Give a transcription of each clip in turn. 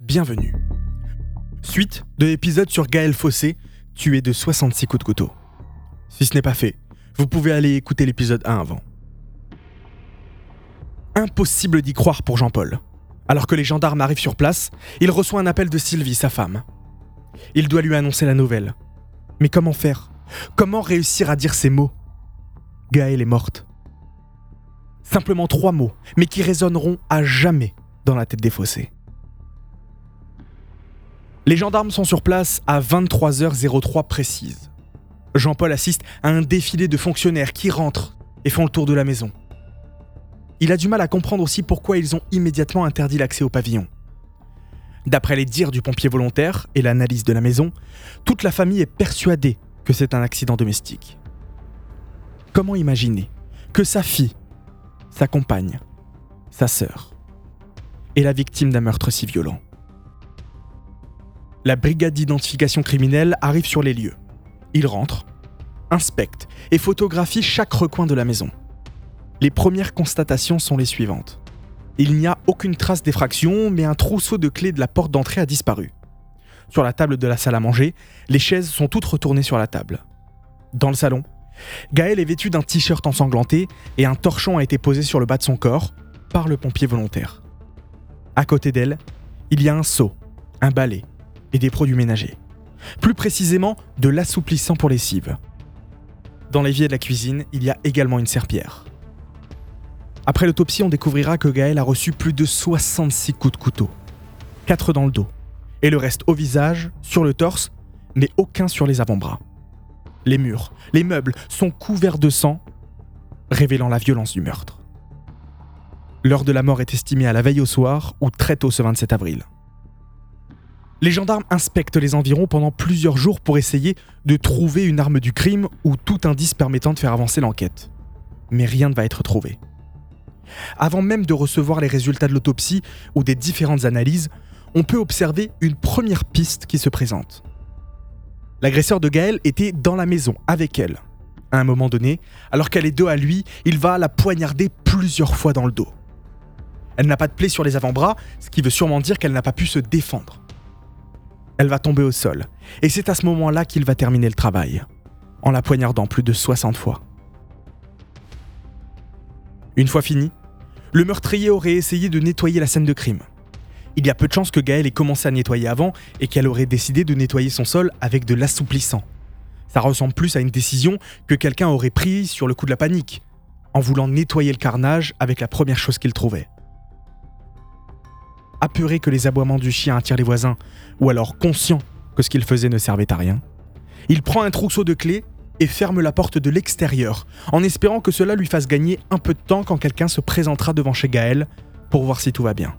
Bienvenue. Suite de l'épisode sur Gaël Fossé, tué de 66 coups de couteau. Si ce n'est pas fait, vous pouvez aller écouter l'épisode 1 avant. Impossible d'y croire pour Jean-Paul. Alors que les gendarmes arrivent sur place, il reçoit un appel de Sylvie, sa femme. Il doit lui annoncer la nouvelle. Mais comment faire? Comment réussir à dire ces mots? Gaëlle est morte. Simplement trois mots, mais qui résonneront à jamais dans la tête des fossés. Les gendarmes sont sur place à 23h03 précise. Jean-Paul assiste à un défilé de fonctionnaires qui rentrent et font le tour de la maison. Il a du mal à comprendre aussi pourquoi ils ont immédiatement interdit l'accès au pavillon. D'après les dires du pompier volontaire et l'analyse de la maison, toute la famille est persuadée que c'est un accident domestique. Comment imaginer que sa fille, sa compagne, sa sœur est la victime d'un meurtre si violent? La brigade d'identification criminelle arrive sur les lieux. Ils rentrent, inspectent et photographient chaque recoin de la maison. Les premières constatations sont les suivantes. Il n'y a aucune trace d'effraction, mais un trousseau de clés de la porte d'entrée a disparu. Sur la table de la salle à manger, les chaises sont toutes retournées sur la table. Dans le salon, Gaël est vêtu d'un t-shirt ensanglanté et un torchon a été posé sur le bas de son corps par le pompier volontaire. À côté d'elle, il y a un seau, un balai et des produits ménagers. Plus précisément, de l'assouplissant pour les cives. Dans l'évier de la cuisine, il y a également une serpillère. Après l'autopsie, on découvrira que Gaël a reçu plus de 66 coups de couteau. 4 dans le dos, et le reste au visage, sur le torse, mais aucun sur les avant-bras. Les murs, les meubles sont couverts de sang, révélant la violence du meurtre. L'heure de la mort est estimée à la veille au soir ou très tôt ce 27 avril. Les gendarmes inspectent les environs pendant plusieurs jours pour essayer de trouver une arme du crime ou tout indice permettant de faire avancer l'enquête. Mais rien ne va être trouvé. Avant même de recevoir les résultats de l'autopsie ou des différentes analyses, on peut observer une première piste qui se présente. L'agresseur de Gaël était dans la maison avec elle. À un moment donné, alors qu'elle est dos à lui, il va la poignarder plusieurs fois dans le dos. Elle n'a pas de plaie sur les avant-bras, ce qui veut sûrement dire qu'elle n'a pas pu se défendre. Elle va tomber au sol, et c'est à ce moment-là qu'il va terminer le travail, en la poignardant plus de 60 fois. Une fois fini, le meurtrier aurait essayé de nettoyer la scène de crime. Il y a peu de chances que Gaël ait commencé à nettoyer avant et qu'elle aurait décidé de nettoyer son sol avec de l'assouplissant. Ça ressemble plus à une décision que quelqu'un aurait prise sur le coup de la panique, en voulant nettoyer le carnage avec la première chose qu'il trouvait. Apuré que les aboiements du chien attirent les voisins, ou alors conscient que ce qu'il faisait ne servait à rien, il prend un trousseau de clés et ferme la porte de l'extérieur, en espérant que cela lui fasse gagner un peu de temps quand quelqu'un se présentera devant chez Gaël pour voir si tout va bien.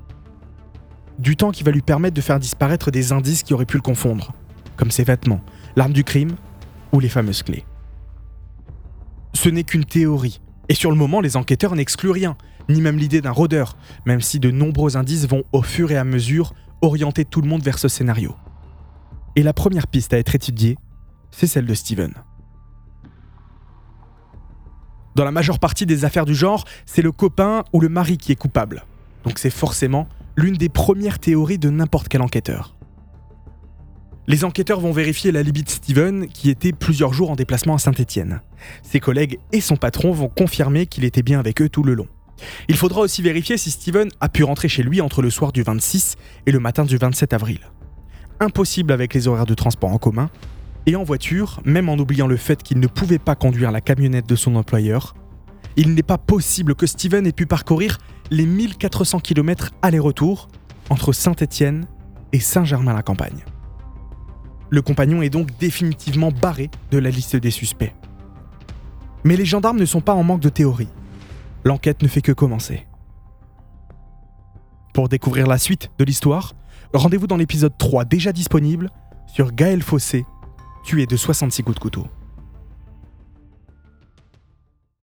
Du temps qui va lui permettre de faire disparaître des indices qui auraient pu le confondre, comme ses vêtements, l'arme du crime ou les fameuses clés. Ce n'est qu'une théorie, et sur le moment, les enquêteurs n'excluent rien, ni même l'idée d'un rôdeur, même si de nombreux indices vont au fur et à mesure orienter tout le monde vers ce scénario. Et la première piste à être étudiée, c'est celle de Steven. Dans la majeure partie des affaires du genre, c'est le copain ou le mari qui est coupable. Donc c'est forcément l'une des premières théories de n'importe quel enquêteur. Les enquêteurs vont vérifier l'alibi de Steven, qui était plusieurs jours en déplacement à Saint-Étienne. Ses collègues et son patron vont confirmer qu'il était bien avec eux tout le long. Il faudra aussi vérifier si Steven a pu rentrer chez lui entre le soir du 26 et le matin du 27 avril. Impossible avec les horaires de transport en commun, et en voiture, même en oubliant le fait qu'il ne pouvait pas conduire la camionnette de son employeur, il n'est pas possible que Steven ait pu parcourir les 1400 km aller-retour entre Saint-Étienne et Saint-Germain-la-Campagne. Le compagnon est donc définitivement barré de la liste des suspects. Mais les gendarmes ne sont pas en manque de théories. L'enquête ne fait que commencer. Pour découvrir la suite de l'histoire, Rendez-vous dans l'épisode 3 déjà disponible sur Gaël Fossé, tué de 66 coups de couteau.